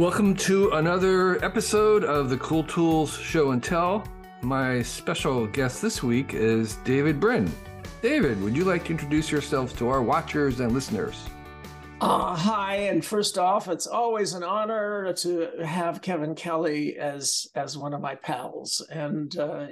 Welcome to another episode of the Cool Tools Show and Tell. My special guest this week is David Brin. David, would you like to introduce yourself to our watchers and listeners? Uh, hi, and first off, it's always an honor to have Kevin Kelly as as one of my pals, and uh,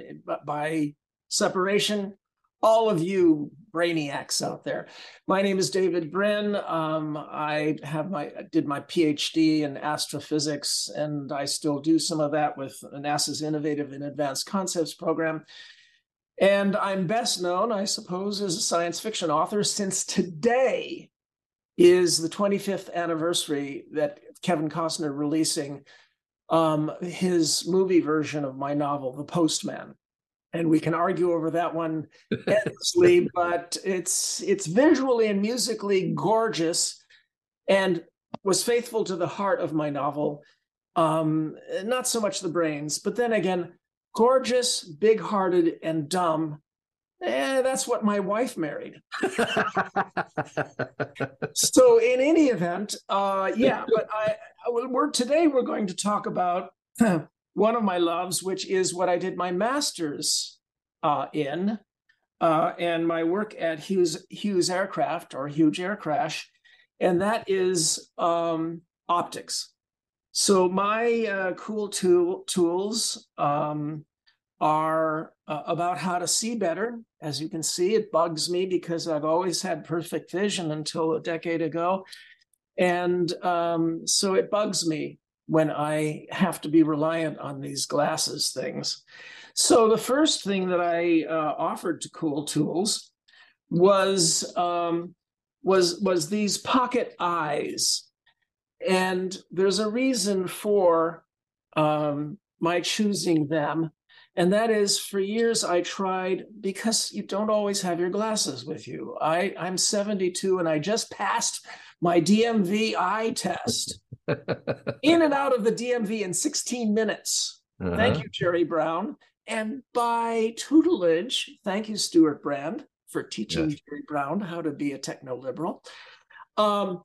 by separation, all of you brainiacs out there. My name is David Brin. Um, I have my did my PhD in astrophysics, and I still do some of that with NASA's Innovative and Advanced Concepts program. And I'm best known, I suppose, as a science fiction author since today is the 25th anniversary that Kevin Costner releasing um, his movie version of my novel, The Postman and we can argue over that one endlessly, but it's it's visually and musically gorgeous and was faithful to the heart of my novel. Um, not so much the brains, but then again, gorgeous, big-hearted, and dumb. Eh, that's what my wife married. so, in any event, uh, yeah, but I, we're today we're going to talk about one of my loves, which is what I did my master's uh, in, uh, and my work at Hughes Hughes Aircraft or Huge Air Crash, and that is um, optics. So my uh, cool tool tools um, are uh, about how to see better. As you can see, it bugs me because I've always had perfect vision until a decade ago, and um, so it bugs me when I have to be reliant on these glasses things. So the first thing that I uh, offered to Cool Tools was um, was was these pocket eyes, and there's a reason for um, my choosing them, and that is for years I tried because you don't always have your glasses with you. I I'm 72 and I just passed my DMV eye test in and out of the DMV in 16 minutes. Uh-huh. Thank you, Jerry Brown. And by tutelage, thank you, Stewart Brand, for teaching yes. Jerry Brown how to be a techno liberal. Um,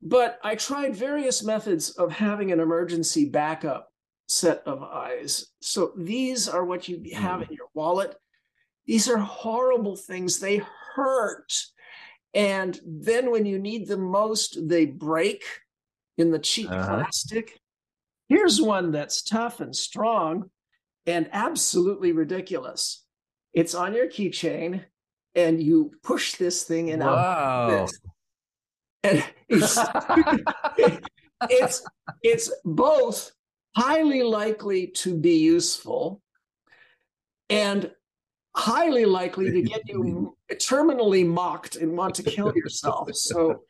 but I tried various methods of having an emergency backup set of eyes. So these are what you have mm. in your wallet. These are horrible things. They hurt. And then when you need them most, they break in the cheap uh-huh. plastic. Here's one that's tough and strong and absolutely ridiculous. It's on your keychain, and you push this thing in wow. out. And it's, it's it's both highly likely to be useful and highly likely to get you terminally mocked and want to kill yourself. So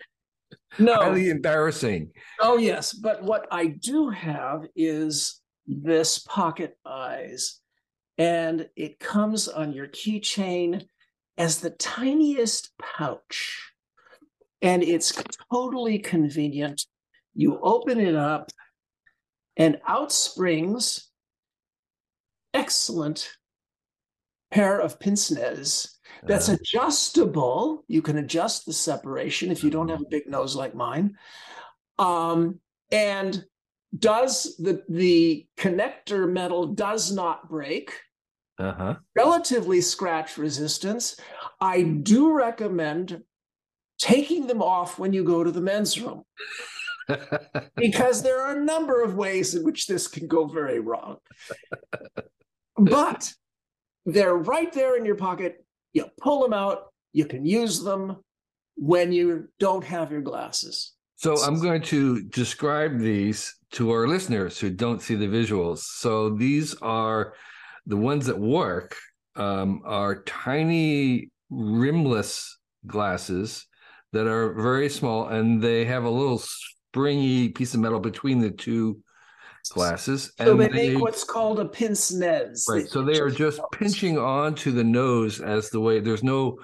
no. Highly embarrassing. Oh yes. But what i do have is this pocket eyes and it comes on your keychain as the tiniest pouch. And it's totally convenient. You open it up and out springs excellent pair of pince nez that's uh, adjustable. You can adjust the separation if you don't have a big nose like mine. Um, and does the the connector metal does not break. Uh-huh. Relatively scratch resistance. I do recommend taking them off when you go to the men's room. because there are a number of ways in which this can go very wrong. But they're right there in your pocket you pull them out, you can use them when you don't have your glasses. So I'm going to describe these to our listeners who don't see the visuals. So these are the ones that work um, are tiny rimless glasses that are very small and they have a little springy piece of metal between the two glasses. So and they make what's called a pince nez. Right. So they are just nose. pinching onto the nose as the way there's no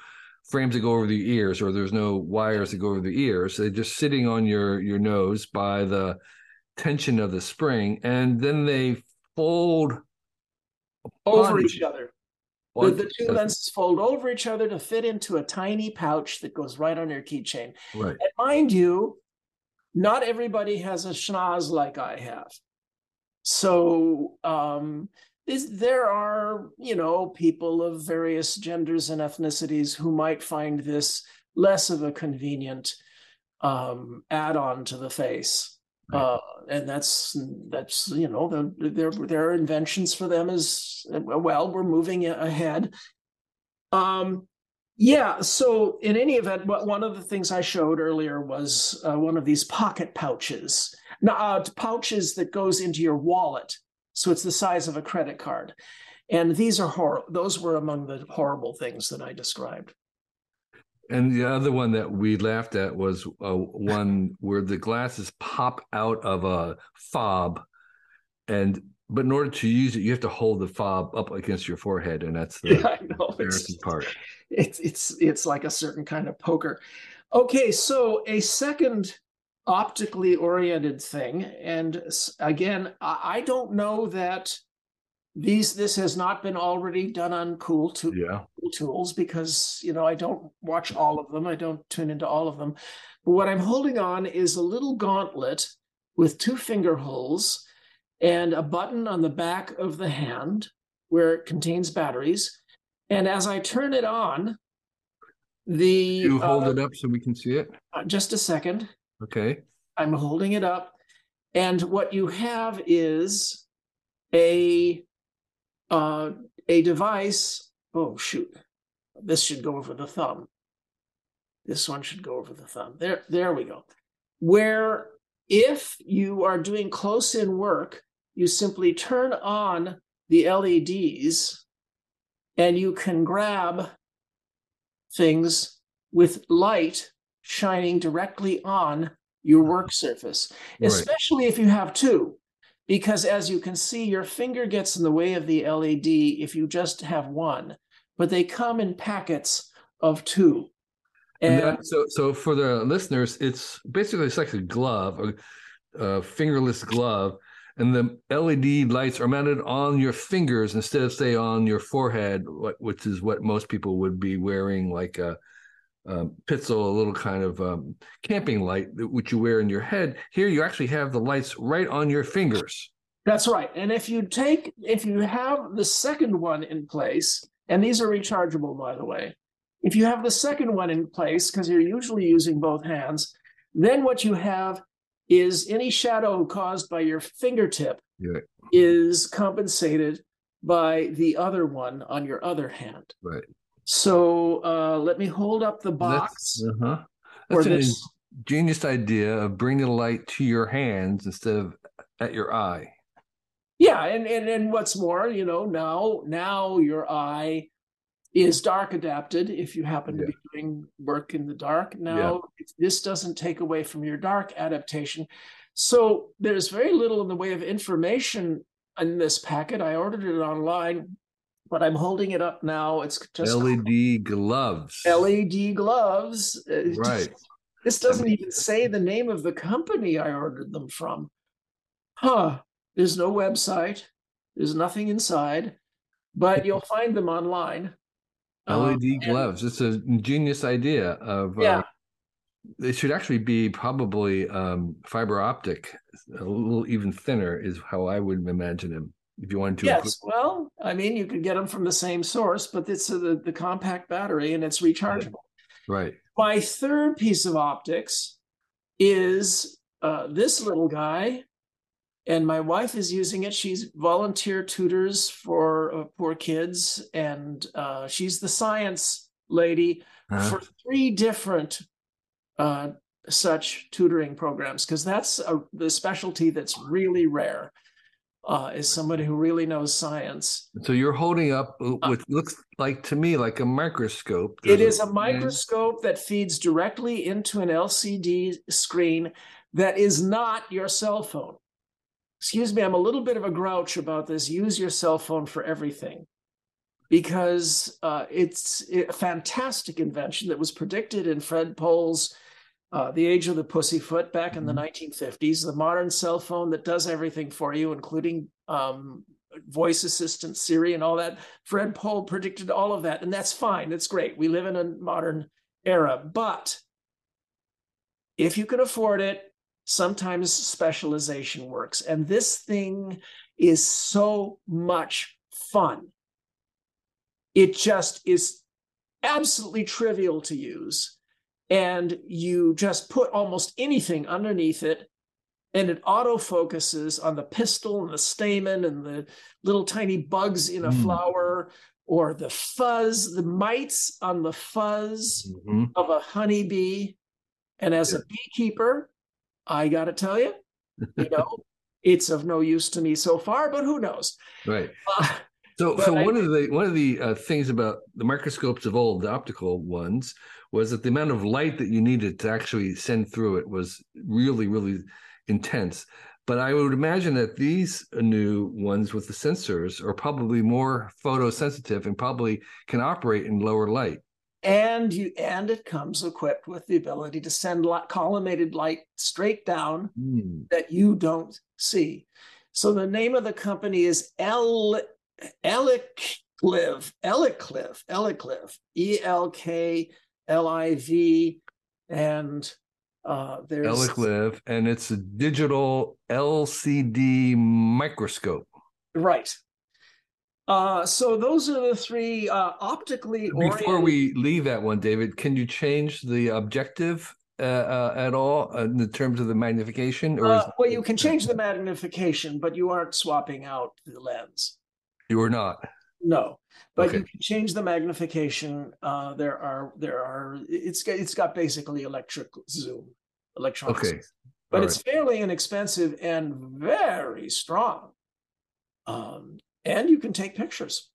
frames that go over the ears or there's no wires that go over the ears. They're just sitting on your your nose by the tension of the spring, and then they fold over each other. The, the, two lenses fold over each other to fit into a tiny pouch that goes right on your keychain. Right. And mind you, not everybody has a schnoz like I have. So um, there are, you know, people of various genders and ethnicities who might find this less of a convenient um, add-on to the face. Right. Uh, and that's that's you know the, there there are inventions for them as well. We're moving ahead. Um, yeah. So in any event, what one of the things I showed earlier was uh, one of these pocket pouches. Now, uh, pouches that goes into your wallet, so it's the size of a credit card. And these are hor- those were among the horrible things that I described. And the other one that we laughed at was uh, one where the glasses pop out of a fob, and but in order to use it, you have to hold the fob up against your forehead, and that's the yeah, embarrassing it's, part. It's it's it's like a certain kind of poker. Okay, so a second optically oriented thing, and again, I don't know that these this has not been already done on cool, to, yeah. cool tools because you know I don't watch all of them. I don't tune into all of them. But what I'm holding on is a little gauntlet with two finger holes and a button on the back of the hand where it contains batteries. And as I turn it on, the you hold uh, it up so we can see it. Uh, just a second. Okay. I'm holding it up, and what you have is a uh, a device. Oh, shoot. This should go over the thumb. This one should go over the thumb. There, there we go. Where if you are doing close in work, you simply turn on the LEDs and you can grab things with light shining directly on your work surface, right. especially if you have two because as you can see, your finger gets in the way of the LED if you just have one, but they come in packets of two. And, and that, so, so for the listeners, it's basically it's like a glove, a, a fingerless glove, and the LED lights are mounted on your fingers instead of say on your forehead, which is what most people would be wearing, like a um, Petzl, a little kind of um, camping light, which you wear in your head. Here, you actually have the lights right on your fingers. That's right. And if you take, if you have the second one in place, and these are rechargeable, by the way, if you have the second one in place, because you're usually using both hands, then what you have is any shadow caused by your fingertip yeah. is compensated by the other one on your other hand. Right. So uh, let me hold up the box. That's, uh-huh. That's an this. ingenious idea of bringing the light to your hands instead of at your eye. Yeah, and, and and what's more, you know, now now your eye is dark adapted if you happen yeah. to be doing work in the dark. Now yeah. this doesn't take away from your dark adaptation. So there's very little in the way of information in this packet. I ordered it online but I'm holding it up now. It's just LED gloves. LED gloves. Uh, right. This doesn't I mean, even say the name of the company I ordered them from. Huh. There's no website. There's nothing inside, but you'll find them online. LED um, gloves. And, it's an ingenious idea of. Uh, yeah. Uh, it should actually be probably um, fiber optic, a little even thinner, is how I would imagine them if you wanted to. Yes, well, I mean, you could get them from the same source, but it's a, the, the compact battery and it's rechargeable. Right. My third piece of optics is uh, this little guy, and my wife is using it. She's volunteer tutors for uh, poor kids, and uh, she's the science lady uh-huh. for three different uh, such tutoring programs because that's a, the specialty that's really rare uh, is somebody who really knows science. So you're holding up uh, what looks like to me like a microscope. There's it is a, a microscope that feeds directly into an LCD screen that is not your cell phone. Excuse me, I'm a little bit of a grouch about this. Use your cell phone for everything because uh, it's a fantastic invention that was predicted in Fred Pohl's uh, the age of the pussyfoot back in the mm-hmm. 1950s, the modern cell phone that does everything for you, including um, voice assistant, Siri, and all that. Fred Pohl predicted all of that, and that's fine. That's great. We live in a modern era. But if you can afford it, sometimes specialization works. And this thing is so much fun. It just is absolutely trivial to use. And you just put almost anything underneath it, and it auto focuses on the pistil and the stamen and the little tiny bugs in a mm. flower or the fuzz, the mites on the fuzz mm-hmm. of a honeybee. And as yeah. a beekeeper, I got to tell you, you know, it's of no use to me so far, but who knows? Right. Uh, so, so I, one of the one of the uh, things about the microscopes of old, the optical ones, was that the amount of light that you needed to actually send through it was really, really intense. But I would imagine that these new ones with the sensors are probably more photosensitive and probably can operate in lower light and you and it comes equipped with the ability to send light, collimated light straight down mm. that you don't see. So the name of the company is El Elcliv, Elcliv, Elcliv, E L K L I V, and uh, there's Elcliv, and it's a digital LCD microscope. Right. Uh, so those are the three uh, optically. Before oriented... we leave that one, David, can you change the objective uh, uh at all in terms of the magnification? Or uh, well, you can change the magnification, but you aren't swapping out the lens. You are not. No, but okay. you can change the magnification. Uh, there are there are it's it's got basically electric zoom, electronic. Okay. But it's fairly inexpensive and very strong. Um, and you can take pictures.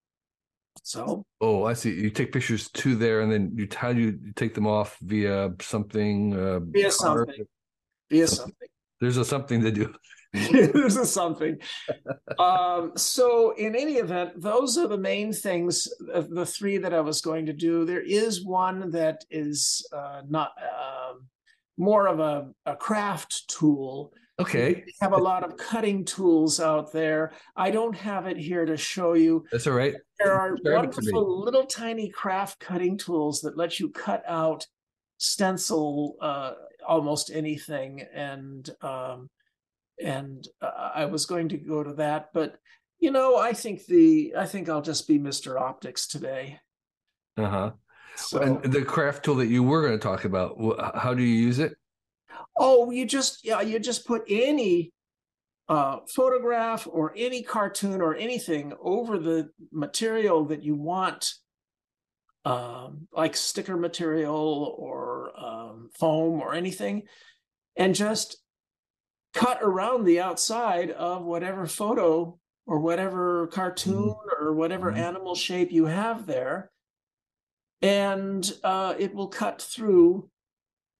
So oh, I see. You take pictures to there, and then you how do you take them off via something? Uh, via something. Via something. There's a something to do. There's is something. um, so in any event, those are the main things, the three that I was going to do. There is one that is uh, not uh, more of a, a craft tool Okay. We have a lot of cutting tools out there. I don't have it here to show you. That's all right. There are wonderful little tiny craft cutting tools that let you cut out stencil uh, almost anything. And um, and uh, I was going to go to that, but you know, I think the I think I'll just be Mr. Optics today. Uh huh. So, and the craft tool that you were going to talk about, how do you use it? Oh, you just yeah, you just put any uh, photograph or any cartoon or anything over the material that you want, um, like sticker material or um, foam or anything, and just cut around the outside of whatever photo or whatever cartoon mm-hmm. or whatever mm-hmm. animal shape you have there. And uh, it will cut through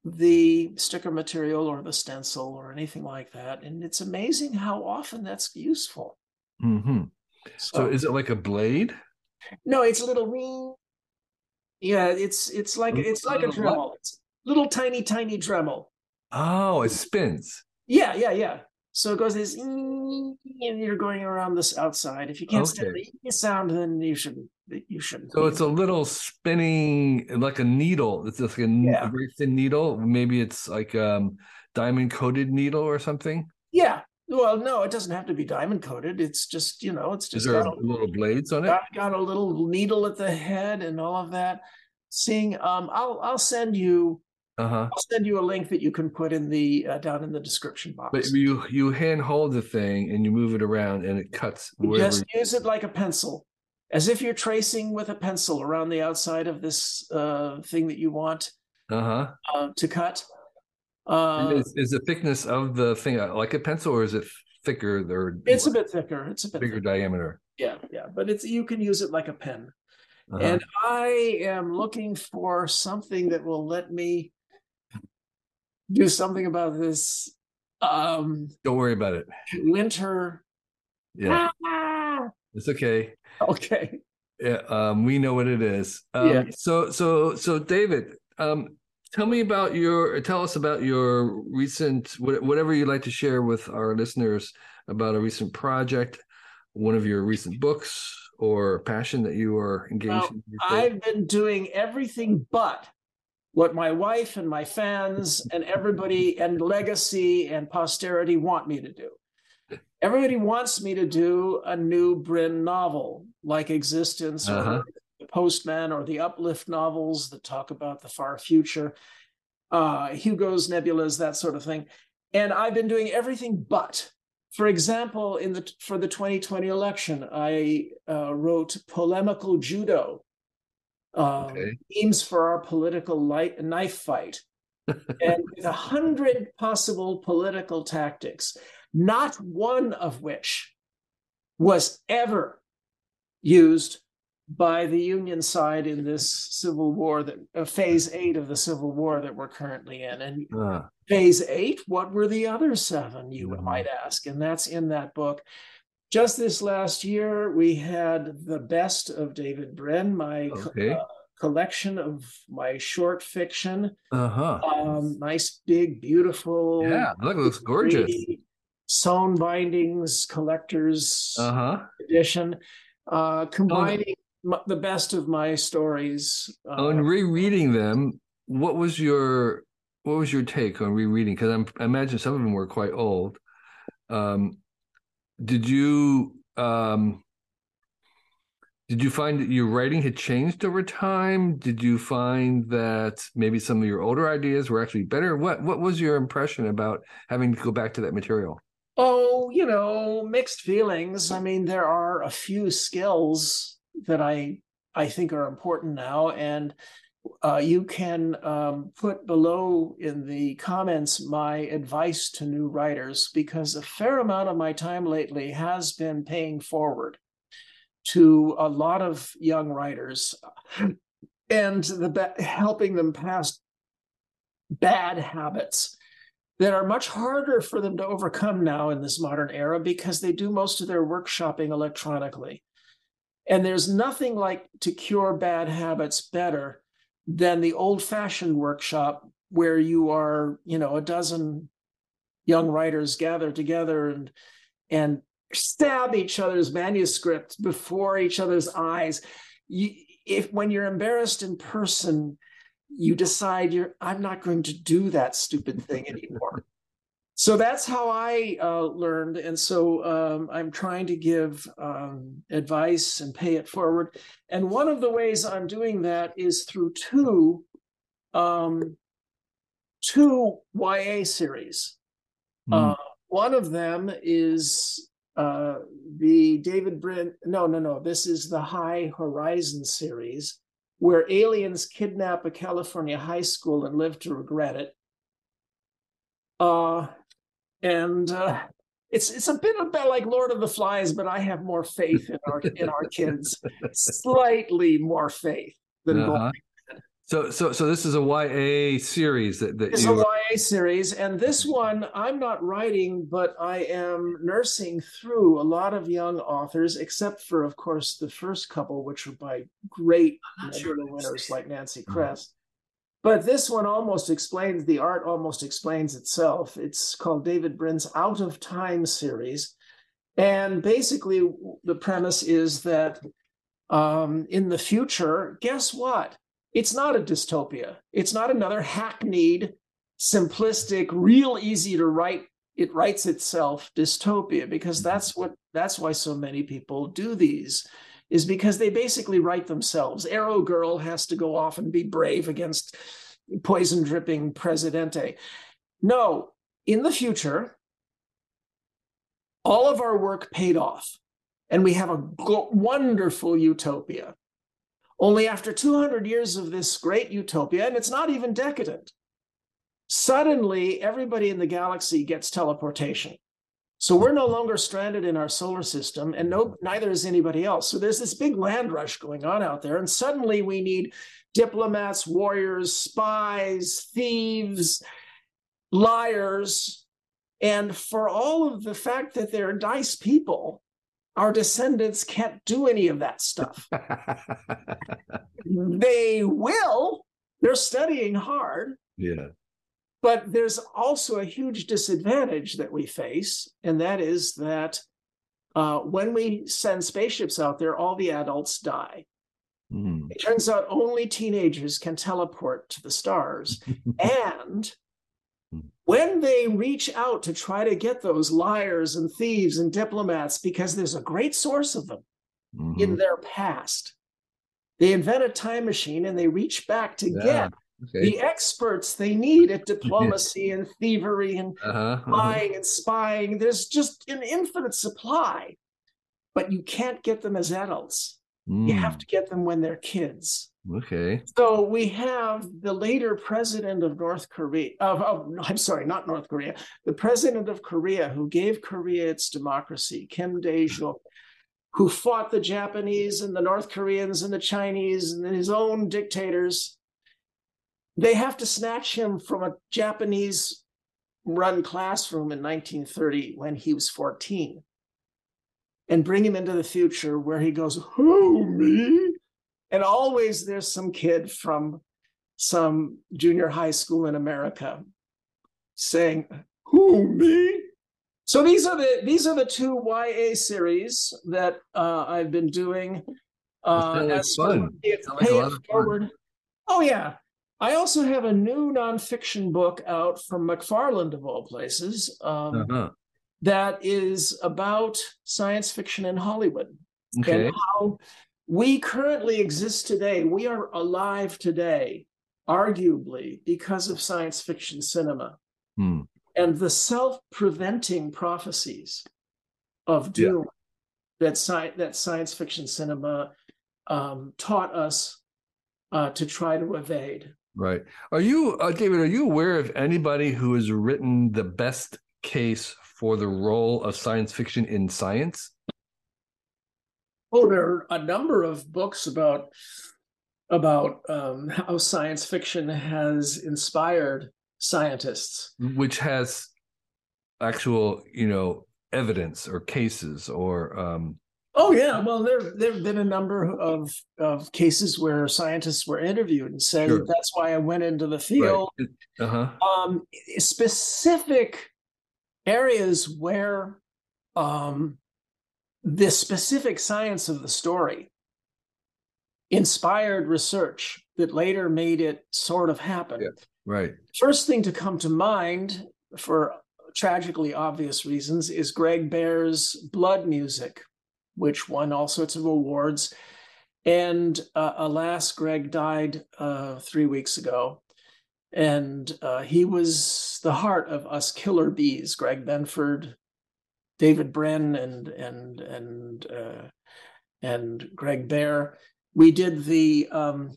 the sticker material or the stencil or anything like that. And it's amazing how often that's useful. Mm-hmm. So, so, is it like a blade? No, it's a little ring. Yeah, it's it's like it's like a Dremel. It's little tiny tiny Dremel. Oh, it spins. Yeah, yeah, yeah. So it goes this, and you're going around this outside. If you can't okay. stand the sound, then you shouldn't. You shouldn't. So it's a little spinning, like a needle. It's just like a, yeah. a very thin needle. Maybe it's like um diamond coated needle or something. Yeah. Well, no, it doesn't have to be diamond coated. It's just you know, it's just Is there got a, little blades on it. Got, got a little needle at the head and all of that. Seeing, um, I'll I'll send you uh-huh. I'll send you a link that you can put in the uh, down in the description box. But you you hand hold the thing and you move it around and it cuts. Just use it like a pencil, as if you're tracing with a pencil around the outside of this uh, thing that you want uh-huh. uh, to cut. Uh, is, is, the thickness of the thing uh, like a pencil, or is it thicker? Or it's a bit thicker. It's a bit bigger thicker. diameter. Yeah, yeah, but it's you can use it like a pen. Uh-huh. And I am looking for something that will let me do something about this. Um, Don't worry about it. Winter. Yeah. Ah! It's okay. Okay. Yeah, um, we know what it is. Um, yeah. So, so, so, David, um, tell me about your. Tell us about your recent, whatever you'd like to share with our listeners about a recent project, one of your recent books, or passion that you are engaged well, in. I've been doing everything but what my wife and my fans and everybody and legacy and posterity want me to do. Everybody wants me to do a new Brin novel like Existence uh-huh. or The Postman or the Uplift novels that talk about the far future, uh, Hugo's Nebulas, that sort of thing. And I've been doing everything but. For example, in the for the 2020 election, I uh, wrote polemical judo um, okay. themes for our political light, knife fight, and with a hundred possible political tactics, not one of which was ever used by the Union side in this civil war that uh, phase eight of the civil war that we're currently in. And uh. phase eight, what were the other seven, you mm-hmm. might ask? And that's in that book. Just this last year, we had the best of David Brin, my okay. uh, collection of my short fiction. Uh-huh. Um, nice, big, beautiful. Yeah, look, it looks gorgeous. Sewn bindings, collector's uh-huh. edition, uh, combining oh. the best of my stories. Uh, and rereading them, what was your what was your take on rereading? Because I imagine some of them were quite old. Um, did you um, did you find that your writing had changed over time? Did you find that maybe some of your older ideas were actually better? What what was your impression about having to go back to that material? Oh, you know, mixed feelings. I mean, there are a few skills that I I think are important now, and uh, you can um, put below in the comments my advice to new writers because a fair amount of my time lately has been paying forward to a lot of young writers and the helping them pass bad habits that are much harder for them to overcome now in this modern era because they do most of their workshopping electronically. And there's nothing like to cure bad habits better than the old fashioned workshop where you are, you know, a dozen young writers gather together and and stab each other's manuscripts before each other's eyes. You, if when you're embarrassed in person, you decide you're I'm not going to do that stupid thing anymore. So that's how I uh, learned, and so um, I'm trying to give um, advice and pay it forward. And one of the ways I'm doing that is through two um, two YA series. Mm. Uh, one of them is uh, the David Brin. No, no, no. This is the High Horizon series, where aliens kidnap a California high school and live to regret it. Uh, and uh, it's it's a bit about like Lord of the Flies, but I have more faith in our in our kids, slightly more faith than uh-huh. So, so, so this is a YA series that, that it's you... a YA series, and this one I'm not writing, but I am nursing through a lot of young authors, except for, of course, the first couple, which are by great Nebula winners like Nancy mm-hmm. But this one almost explains the art, almost explains itself. It's called David Brin's Out of Time series, and basically the premise is that um, in the future, guess what? it's not a dystopia. It's not another hackneyed, simplistic, real easy to write. It writes itself dystopia because that's what that's why so many people do these is because they basically write themselves. Arrow Girl has to go off and be brave against poison dripping Presidente. No, in the future, all of our work paid off, and we have a wonderful utopia. Only after 200 years of this great utopia, and it's not even decadent, suddenly everybody in the galaxy gets teleportation. So we're no longer stranded in our solar system, and no, neither is anybody else. So there's this big land rush going on out there, and suddenly we need diplomats, warriors, spies, thieves, liars. And for all of the fact that they're nice people, our descendants can't do any of that stuff. they will, they're studying hard. Yeah. But there's also a huge disadvantage that we face, and that is that uh, when we send spaceships out there, all the adults die. Mm. It turns out only teenagers can teleport to the stars. and when they reach out to try to get those liars and thieves and diplomats, because there's a great source of them Mhm. in their past, they invent a time machine and they reach back to Yeah. get Okay. the experts they need at diplomacy and thievery and Uh-huh. uh-huh. lying and spying. There's just an infinite supply, but you can't get them as adults. You have Mm. to get them when they're kids. Okay. So we have the later president of North Korea, of, of I'm sorry, not North Korea, the president of Korea who gave Korea its democracy, Kim Dae-jung, who fought the Japanese and the North Koreans and the Chinese and his own dictators. They have to snatch him from a Japanese run classroom in 1930 when he was 14 and bring him into the future where he goes, Who, me? And always there's some kid from some junior high school in America saying, Who, me? So these are the these are the two YA series that uh, I've been doing. Uh, as fun. Pay It- like a Pay lot It of fun. Forward. Oh yeah. I also have a new nonfiction book out from McFarland of all places. Um, Uh-huh. that is about science fiction in Hollywood Okay. and how we currently exist today. We are alive today, arguably because of science fiction cinema Hmm. and the self-preventing prophecies of Yeah. doom that sci- that science fiction cinema um, taught us uh, to try to evade. Right. Are you, uh, David, are you aware of anybody who has written the best case for the role of science fiction in science? Oh, there are a number of books about about um, how science fiction has inspired scientists. Which has actual, you know, evidence or cases or um Oh yeah, well there there have been a number of of cases where scientists were interviewed and said Sure. that's why I went into the right. field. Uh-huh. Um, specific areas where um, the specific science of the story inspired research that later made it sort of happen. Yeah. Right. First thing to come to mind for tragically obvious reasons is Greg Bear's Blood Music, which won all sorts of awards. And uh, alas, Greg died uh, three weeks ago. And uh, he was the heart of us killer bees, Greg Benford, David Brin, and and and uh, and Greg Bear. We did the um,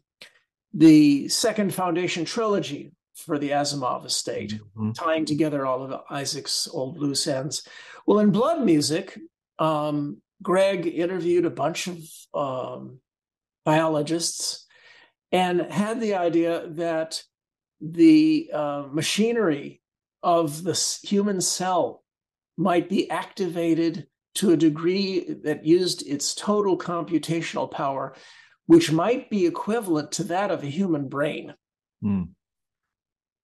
the second Foundation trilogy for the Asimov estate, Mhm. tying together all of Isaac's old loose ends. Well, in Blood Music, um, Greg interviewed a bunch of um, biologists and had the idea that the uh, machinery of the human cell might be activated to a degree that used its total computational power, which might be equivalent to that of a human brain. Hmm.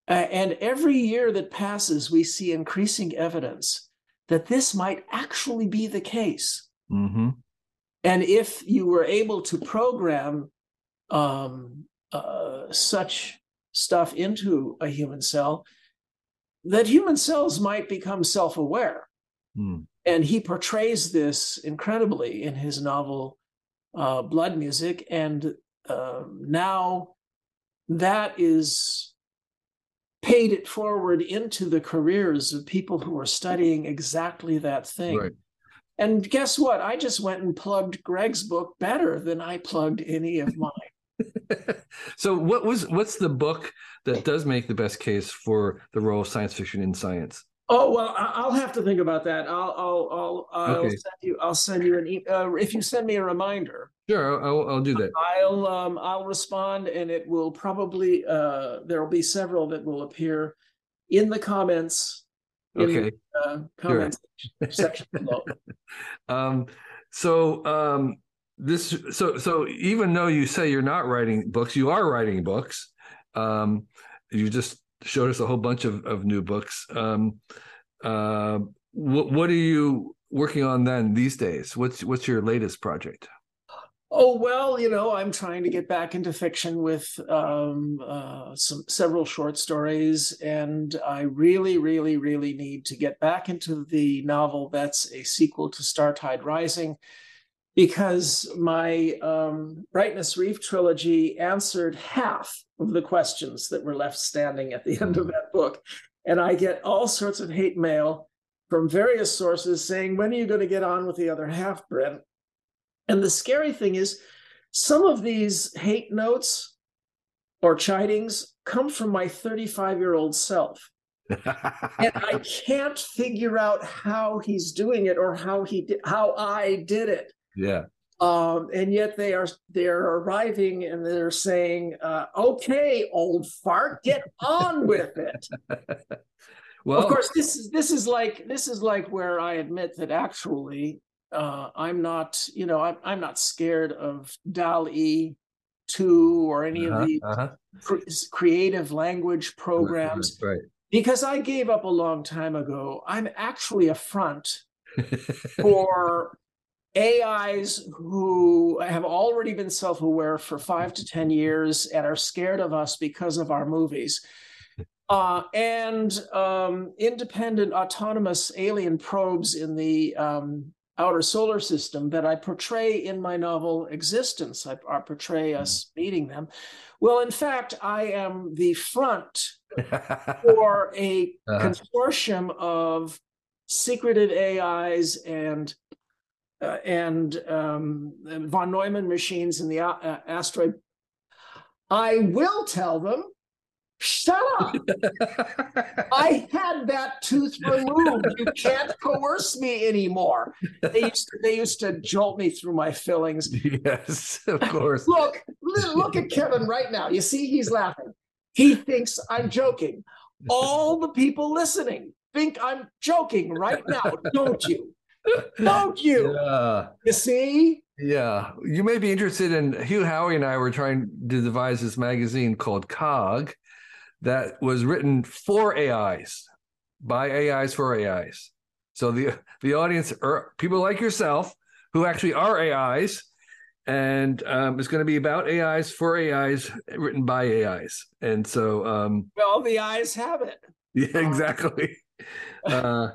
Uh, and every year that passes, we see increasing evidence that this might actually be the case. Mm-hmm. And if you were able to program um, uh, such stuff into a human cell, that human cells might become self aware. Hmm. And he portrays this incredibly in his novel uh, Blood Music. And um now that is paid it forward into the careers of people who are studying exactly that thing. Right. And guess what? I just went and plugged Greg's book better than I plugged any of mine. so what was what's the book that does make the best case for the role of science fiction in science? Oh well, I'll have to think about that. I'll I'll I'll, I'll send you I'll send you an e- uh, if you send me a reminder. Sure, I'll, I'll do that. I'll um I'll respond, and it will probably uh there will be several that will appear in the comments. In the, Okay. uh, comments section below. Um, so um, this so so even though you say you're not writing books, you are writing books. Um, you just showed us a whole bunch of, of new books. Um, uh, what what are you working on then these days? What's what's your latest project? Oh well, you know, I'm trying to get back into fiction with um, uh, some several short stories, and I really, really, really need to get back into the novel that's a sequel to Startide Rising, because my um, Brightness Reef trilogy answered half of the questions that were left standing at the end of that book, and I get all sorts of hate mail from various sources saying, "When are you going to get on with the other half, Brin?" And the scary thing is, some of these hate notes or chidings come from my 35 year old self. and I can't figure out how he's doing it or how he did, how I did it. Yeah. Um, and yet they are they're arriving and they're saying, uh, "Okay, old fart, get on with it." well, of course, this is this is like this is like where I admit that actually uh, I'm not, you know, I'm, I'm not scared of DALL-E 2 or any uh-huh, of the uh-huh. creative language programs right, right, because I gave up a long time ago. I'm actually a front for AIs who have already been self aware for five to 10 years and are scared of us because of our movies. Uh, and um, independent autonomous alien probes in the um, outer solar system that I portray in my novel Existence. I, I portray mm-hmm. us meeting them. Well, in fact, I am the front for a uh-huh. consortium of secretive AIs and uh, and um, von Neumann machines in the uh, asteroid. I will tell them Shut up. I had that tooth removed. You can't coerce me anymore. They used to, they used to jolt me through my fillings. Yes, of course. look, look at Kevin right now. You see, he's laughing. He thinks I'm joking. All the people listening think I'm joking right now, don't you? Don't you? Yeah. You see? Yeah. You may be interested in Hugh Howey and I were trying to devise this magazine called Cog that was written for AIs, by AIs for AIs. So the the audience are people like yourself who actually are AIs, and um, it's going to be about AIs for AIs, written by AIs. And so, um, well, the eyes have it. Yeah, exactly. Uh,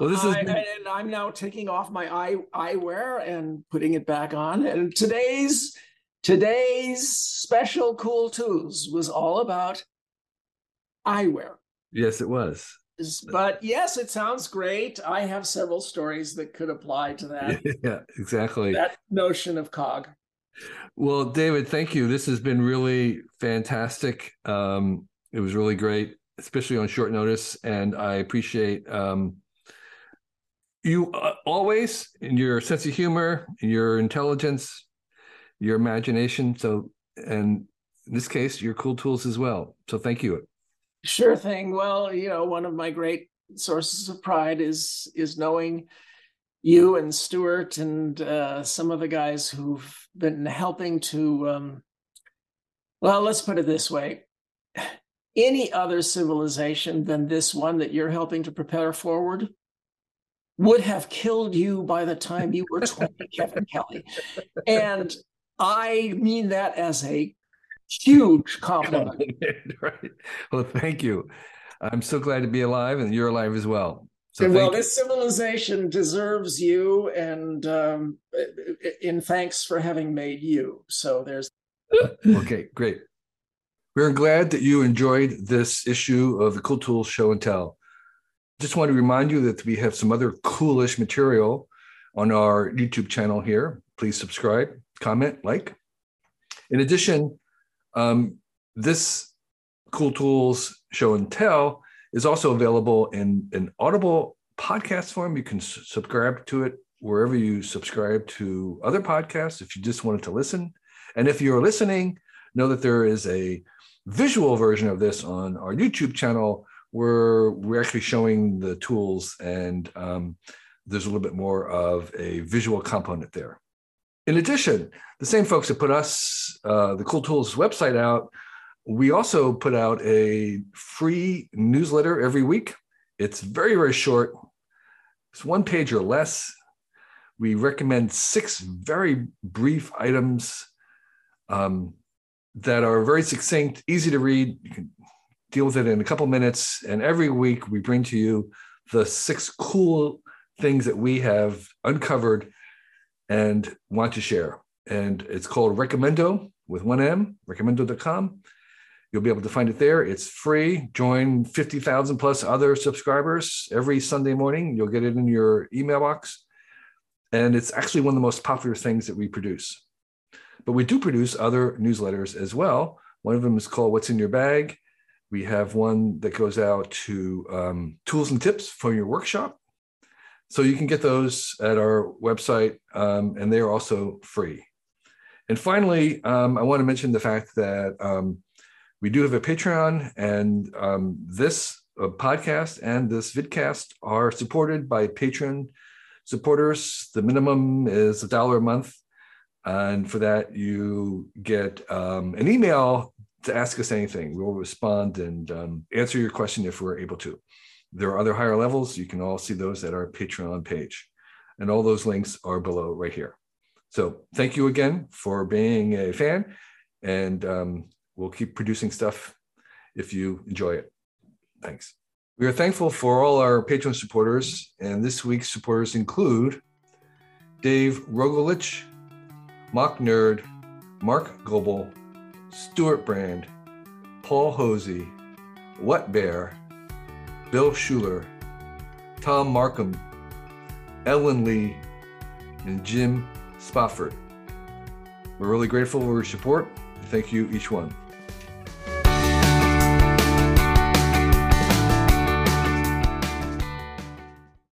well, this is, I, and I'm now taking off my eye eyewear and putting it back on. And today's today's special cool tools was all about eyewear. Yes, it was. But yes, it sounds great. I have several stories that could apply to that. Yeah, exactly. That notion of cog. Well, David, thank you. This has been really fantastic. Um, it was really great, especially on short notice, and I appreciate um, you uh, always in your sense of humor, your intelligence, your imagination. So, and in this case, your cool tools as well. So, thank you. Sure thing. Well, you know, one of my great sources of pride is is knowing you and Stewart and uh, some of the guys who've been helping to. Um, well, let's put it this way: any other civilization than this one that you're helping to prepare forward would have killed you by the time you were 20, Kevin Kelly. And I mean that as a huge compliment. right. Well, thank you. I'm so glad to be alive, and you're alive as well. So well, this civilization deserves you, and um, in thanks for having made you. So there's. okay, great. We're glad that you enjoyed this issue of the Cool Tools Show and Tell. Just want to remind you that we have some other coolish material on our YouTube channel here. Please subscribe, comment, like. In addition, um, this Cool Tools Show and Tell is also available in an Audible podcast form. You can subscribe to it wherever you subscribe to other podcasts if you just wanted to listen. And if you're listening, know that there is a visual version of this on our YouTube channel where we're actually showing the tools and um, there's a little bit more of a visual component there. In addition, the same folks that put us, uh, the Cool Tools website out, we also put out a free newsletter every week. It's very, very short. It's one page or less. We recommend six very brief items um, that are very succinct, easy to read. You can deal with it in a couple minutes. And every week we bring to you the six cool things that we have uncovered and want to share. And it's called Recomendo with one M, recomendo.com. You'll be able to find it there. It's free. Join 50,000 plus other subscribers every Sunday morning. You'll get it in your email box. And it's actually one of the most popular things that we produce. But we do produce other newsletters as well. One of them is called What's in Your Bag. We have one that goes out to um, tools and tips for your workshop. So you can get those at our website, um, and they are also free. And finally, um, I want to mention the fact that um, we do have a Patreon, and um, this uh, podcast and this vidcast are supported by Patreon supporters. The minimum is a dollar a month. And for that, you get um, an email to ask us anything. We will respond and um, answer your question if we're able to. There are other higher levels. You can all see those at our Patreon page. And all those links are below right here. So thank you again for being a fan. And um, we'll keep producing stuff if you enjoy it. Thanks. We are thankful for all our Patreon supporters, and this week's supporters include Dave Rogolich, Mock Nerd, Mark Goebel, Stewart Brand, Paul Hosey, What Bear, Bill Schuler, Tom Markham, Ellen Lee, and Jim Spofford. We're really grateful for your support. Thank you, each one.